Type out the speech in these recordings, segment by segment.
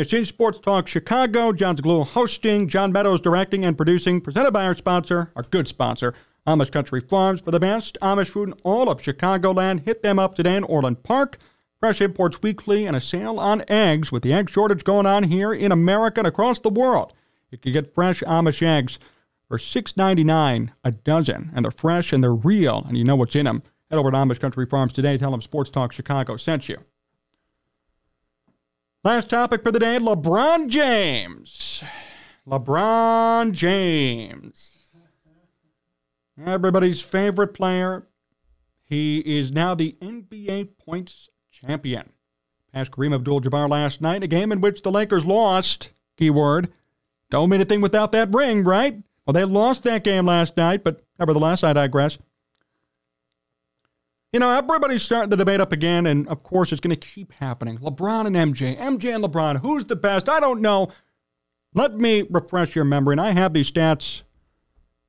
In Sports Talk Chicago. Jon Zaghloul hosting, John Meadows directing and producing. Presented by our sponsor, our good sponsor, Amish Country Farms. For the best Amish food in all of Chicagoland, hit them up today in Orland Park. Fresh imports weekly and a sale on eggs with the egg shortage going on here in America and across the world. You can get fresh Amish eggs for $6.99 a dozen, and they're fresh and they're real, and you know what's in them. Head over to Amish Country Farms today. Tell them Sports Talk Chicago sent you. Last topic for the day LeBron James. LeBron James. Everybody's favorite player. He is now the NBA points champion. Passed Kareem Abdul Jabbar last night, a game in which the Lakers lost. Keyword. Don't mean anything without that ring, right? Well, they lost that game last night, but nevertheless, I digress. You know, everybody's starting the debate up again, and of course, it's going to keep happening. LeBron and MJ, MJ and LeBron, who's the best? I don't know. Let me refresh your memory, and I have these stats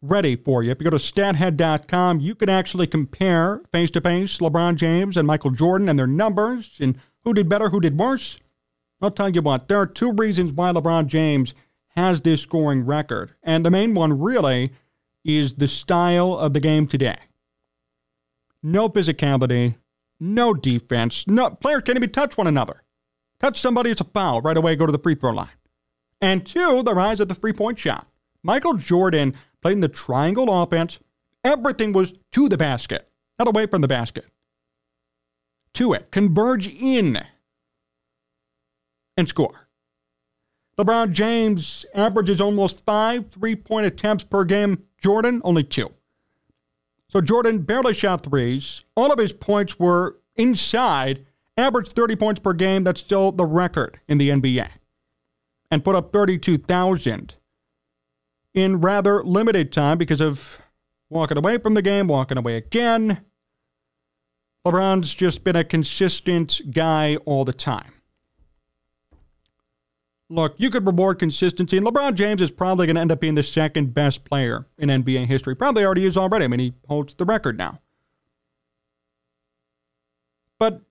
ready for you. If you go to stathead.com, you can actually compare face to face LeBron James and Michael Jordan and their numbers and who did better, who did worse. I'll tell you what, there are two reasons why LeBron James has this scoring record. And the main one really is the style of the game today no physicality, no defense. No player can't even touch one another. Touch somebody, it's a foul. Right away, go to the free throw line. And two, the rise of the three point shot. Michael Jordan played in the triangle offense. Everything was to the basket, not away from the basket. To it, converge in, and score. LeBron James averages almost five three point attempts per game. Jordan, only two. So Jordan barely shot threes. All of his points were inside, averaged 30 points per game. That's still the record in the NBA. And put up 32,000 in rather limited time because of walking away from the game, walking away again. LeBron's just been a consistent guy all the time. Look, you could reward consistency, and LeBron James is probably going to end up being the second best player in NBA history. Probably already is already. I mean, he holds the record now. But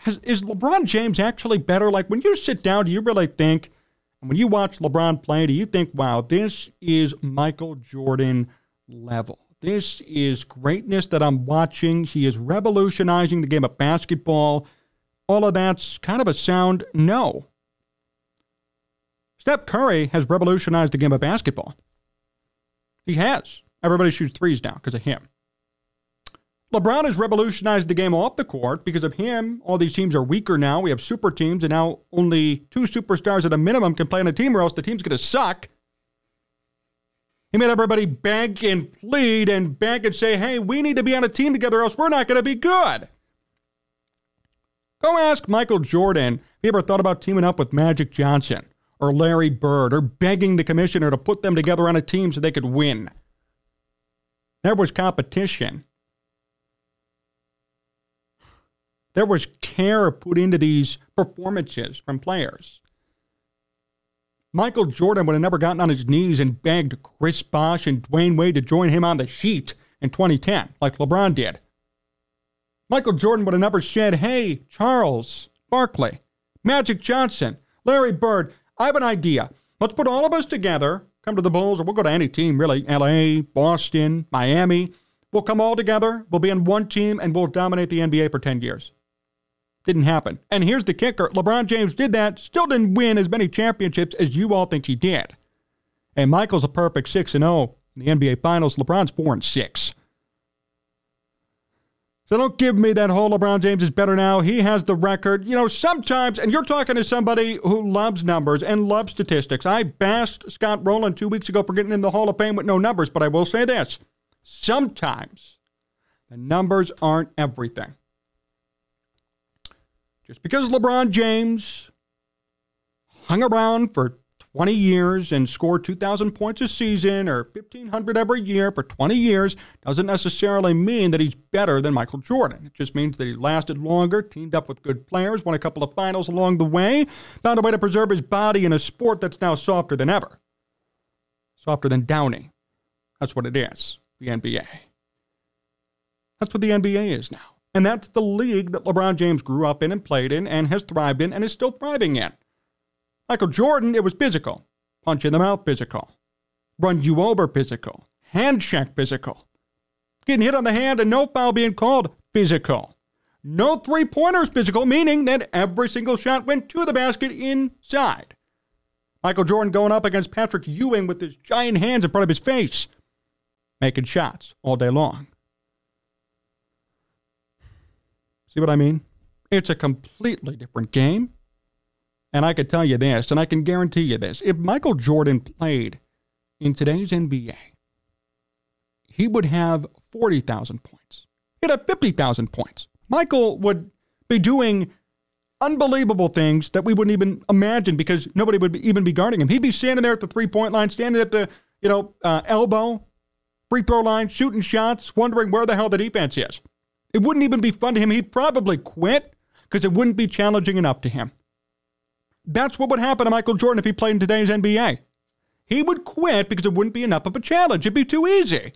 has, is LeBron James actually better? Like, when you sit down, do you really think, when you watch LeBron play, do you think, wow, this is Michael Jordan level? This is greatness that I'm watching. He is revolutionizing the game of basketball. All of that's kind of a sound no. Steph Curry has revolutionized the game of basketball. He has. Everybody shoots threes now because of him. LeBron has revolutionized the game off the court because of him. All these teams are weaker now. We have super teams, and now only two superstars at a minimum can play on a team, or else the team's going to suck. He made everybody beg and plead and beg and say, hey, we need to be on a team together, or else we're not going to be good. Go ask Michael Jordan if he ever thought about teaming up with Magic Johnson or Larry Bird or begging the commissioner to put them together on a team so they could win. There was competition. There was care put into these performances from players. Michael Jordan would have never gotten on his knees and begged Chris Bosh and Dwyane Wade to join him on the Heat in 2010, like LeBron did. Michael Jordan would have never said, Hey, Charles, Barkley, Magic Johnson, Larry Bird, I have an idea. Let's put all of us together, come to the Bulls, or we'll go to any team, really LA, Boston, Miami. We'll come all together, we'll be in one team, and we'll dominate the NBA for 10 years. Didn't happen. And here's the kicker LeBron James did that, still didn't win as many championships as you all think he did. And Michael's a perfect 6 0 in the NBA Finals. LeBron's 4 and 6. So don't give me that whole LeBron James is better now. He has the record. You know, sometimes, and you're talking to somebody who loves numbers and loves statistics. I bashed Scott Rolen two weeks ago for getting in the Hall of Fame with no numbers, but I will say this sometimes the numbers aren't everything. Just because LeBron James hung around for 20 years and score 2,000 points a season or 1,500 every year for 20 years doesn't necessarily mean that he's better than Michael Jordan. It just means that he lasted longer, teamed up with good players, won a couple of finals along the way, found a way to preserve his body in a sport that's now softer than ever. Softer than Downy. That's what it is, the NBA. That's what the NBA is now. And that's the league that LeBron James grew up in and played in and has thrived in and is still thriving in. Michael Jordan, it was physical. Punch in the mouth, physical. Run you over, physical. Hand check, physical. Getting hit on the hand and no foul being called, physical. No three pointers, physical, meaning that every single shot went to the basket inside. Michael Jordan going up against Patrick Ewing with his giant hands in front of his face, making shots all day long. See what I mean? It's a completely different game. And I can tell you this, and I can guarantee you this if Michael Jordan played in today's NBA, he would have 40,000 points. He'd have 50,000 points. Michael would be doing unbelievable things that we wouldn't even imagine because nobody would even be guarding him. He'd be standing there at the three point line, standing at the you know uh, elbow, free throw line, shooting shots, wondering where the hell the defense is. It wouldn't even be fun to him. He'd probably quit because it wouldn't be challenging enough to him. That's what would happen to Michael Jordan if he played in today's NBA. He would quit because it wouldn't be enough of a challenge. It'd be too easy.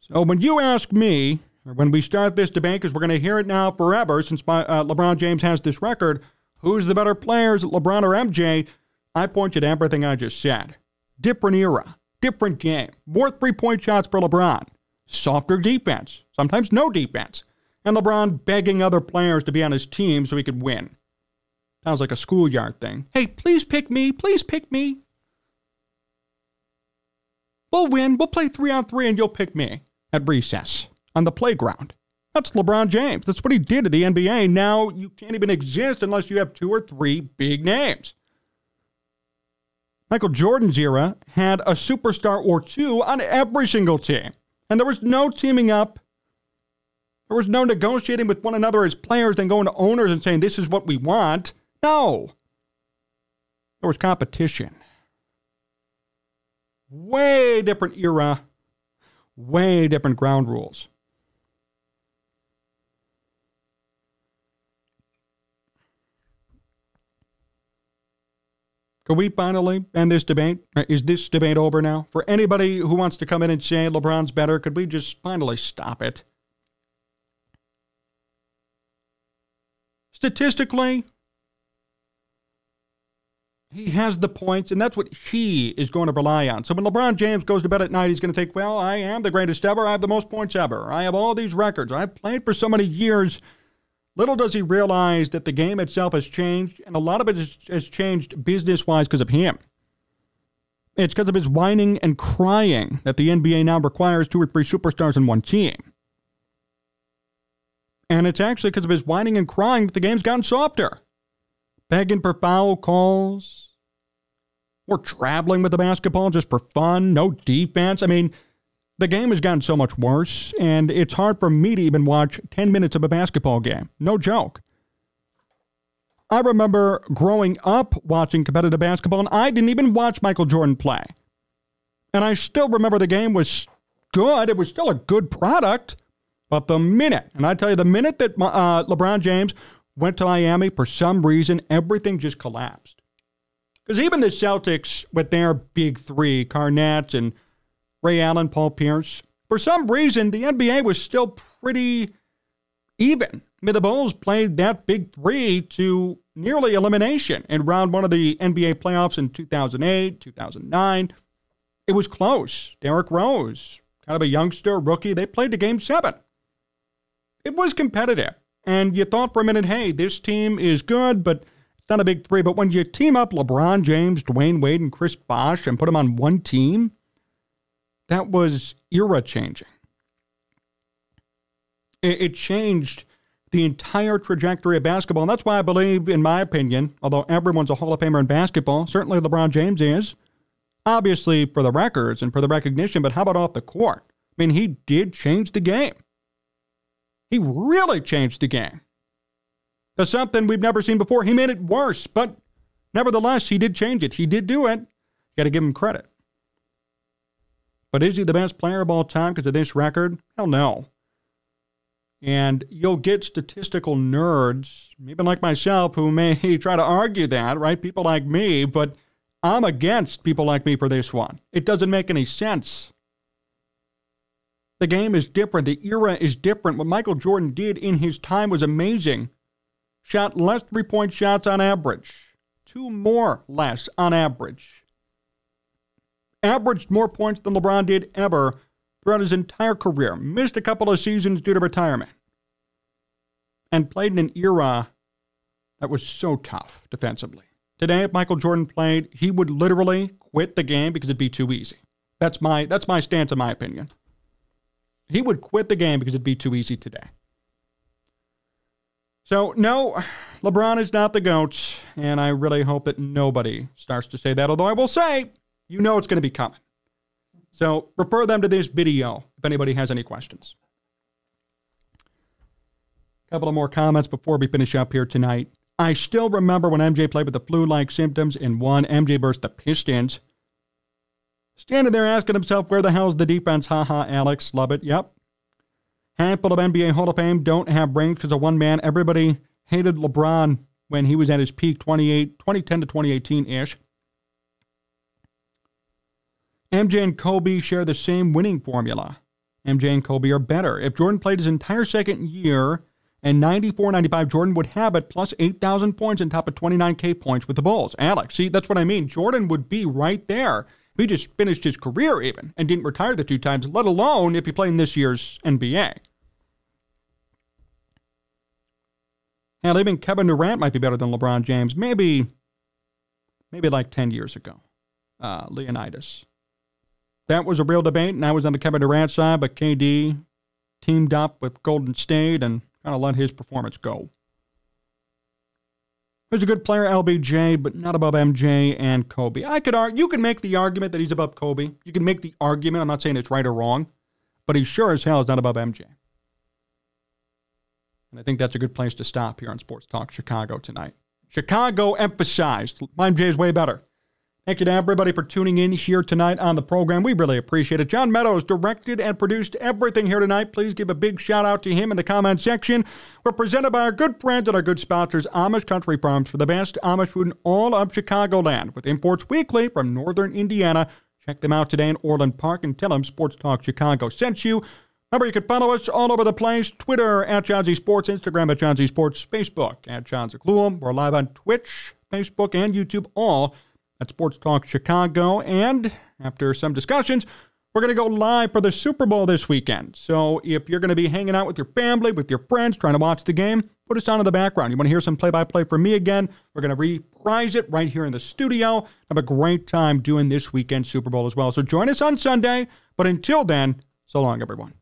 So when you ask me, or when we start this debate, because we're going to hear it now forever since my, uh, LeBron James has this record, who's the better players, LeBron or MJ? I point you to everything I just said. Different era, different game, more three point shots for LeBron, softer defense, sometimes no defense, and LeBron begging other players to be on his team so he could win. Sounds like a schoolyard thing. Hey, please pick me, please pick me. We'll win, we'll play three on three, and you'll pick me at recess on the playground. That's LeBron James. That's what he did to the NBA. Now you can't even exist unless you have two or three big names. Michael Jordan's era had a superstar or two on every single team. And there was no teaming up. There was no negotiating with one another as players and going to owners and saying, this is what we want. No. There was competition. Way different era way different ground rules. Can we finally end this debate? Uh, is this debate over now? For anybody who wants to come in and say LeBron's better, could we just finally stop it? Statistically, he has the points, and that's what he is going to rely on. So when LeBron James goes to bed at night, he's going to think, well, I am the greatest ever. I have the most points ever. I have all these records. I've played for so many years. Little does he realize that the game itself has changed, and a lot of it has changed business wise because of him. It's because of his whining and crying that the NBA now requires two or three superstars in one team. And it's actually because of his whining and crying that the game's gotten softer begging for foul calls. We're traveling with the basketball just for fun, no defense. I mean, the game has gotten so much worse, and it's hard for me to even watch 10 minutes of a basketball game. No joke. I remember growing up watching competitive basketball, and I didn't even watch Michael Jordan play. And I still remember the game was good. It was still a good product. But the minute, and I tell you, the minute that uh, LeBron James went to Miami, for some reason, everything just collapsed. Because even the Celtics, with their big three, Garnett and Ray Allen, Paul Pierce, for some reason, the NBA was still pretty even. I mean, the Bulls played that big three to nearly elimination in round one of the NBA playoffs in 2008, 2009. It was close. Derrick Rose, kind of a youngster, rookie, they played to game seven. It was competitive and you thought for a minute, hey, this team is good, but it's not a big three. But when you team up LeBron James, Dwyane Wade, and Chris Bosh and put them on one team, that was era changing. It, it changed the entire trajectory of basketball. And that's why I believe, in my opinion, although everyone's a Hall of Famer in basketball, certainly LeBron James is, obviously for the records and for the recognition, but how about off the court? I mean, he did change the game. He really changed the game to something we've never seen before. He made it worse, but nevertheless, he did change it. He did do it. Got to give him credit. But is he the best player of all time because of this record? Hell no. And you'll get statistical nerds, even like myself, who may try to argue that, right? People like me, but I'm against people like me for this one. It doesn't make any sense. The game is different. The era is different. What Michael Jordan did in his time was amazing. shot less three point shots on average, two more less on average. Averaged more points than LeBron did ever throughout his entire career. Missed a couple of seasons due to retirement. And played in an era that was so tough defensively. Today, if Michael Jordan played, he would literally quit the game because it'd be too easy. That's my that's my stance in my opinion. He would quit the game because it'd be too easy today. So, no, LeBron is not the GOAT, and I really hope that nobody starts to say that. Although I will say, you know it's going to be coming. So, refer them to this video if anybody has any questions. A couple of more comments before we finish up here tonight. I still remember when MJ played with the flu like symptoms and won MJ versus the Pistons. Standing there asking himself, where the hell's the defense? Ha ha, Alex. Love it. Yep. Handful of NBA Hall of Fame don't have rings because of one man. Everybody hated LeBron when he was at his peak 28, 2010 to 2018 ish. MJ and Kobe share the same winning formula. MJ and Kobe are better. If Jordan played his entire second year and 94 95, Jordan would have it plus 8,000 points on top of 29K points with the Bulls. Alex, see, that's what I mean. Jordan would be right there he just finished his career even and didn't retire the two times, let alone if he played in this year's NBA. Hell, even Kevin Durant might be better than LeBron James. Maybe, maybe like 10 years ago. Uh, Leonidas. That was a real debate, and I was on the Kevin Durant side, but KD teamed up with Golden State and kind of let his performance go. He's a good player, LBJ, but not above MJ and Kobe. I could argue, you can make the argument that he's above Kobe. You can make the argument. I'm not saying it's right or wrong, but he sure as hell is not above MJ. And I think that's a good place to stop here on Sports Talk Chicago tonight. Chicago emphasized MJ is way better. Thank you to everybody for tuning in here tonight on the program. We really appreciate it. John Meadows directed and produced everything here tonight. Please give a big shout out to him in the comment section. We're presented by our good friends and our good sponsors, Amish Country Farms, for the best Amish food in all of Chicagoland, with imports weekly from northern Indiana. Check them out today in Orland Park and tell them Sports Talk Chicago sent you. Remember, you can follow us all over the place Twitter at John Z Sports, Instagram at John Z Sports, Facebook at Jon Zaghloul. We're live on Twitch, Facebook, and YouTube, all at Sports Talk Chicago. And after some discussions, we're going to go live for the Super Bowl this weekend. So if you're going to be hanging out with your family, with your friends, trying to watch the game, put us on in the background. You want to hear some play by play from me again? We're going to reprise it right here in the studio. Have a great time doing this weekend Super Bowl as well. So join us on Sunday. But until then, so long, everyone.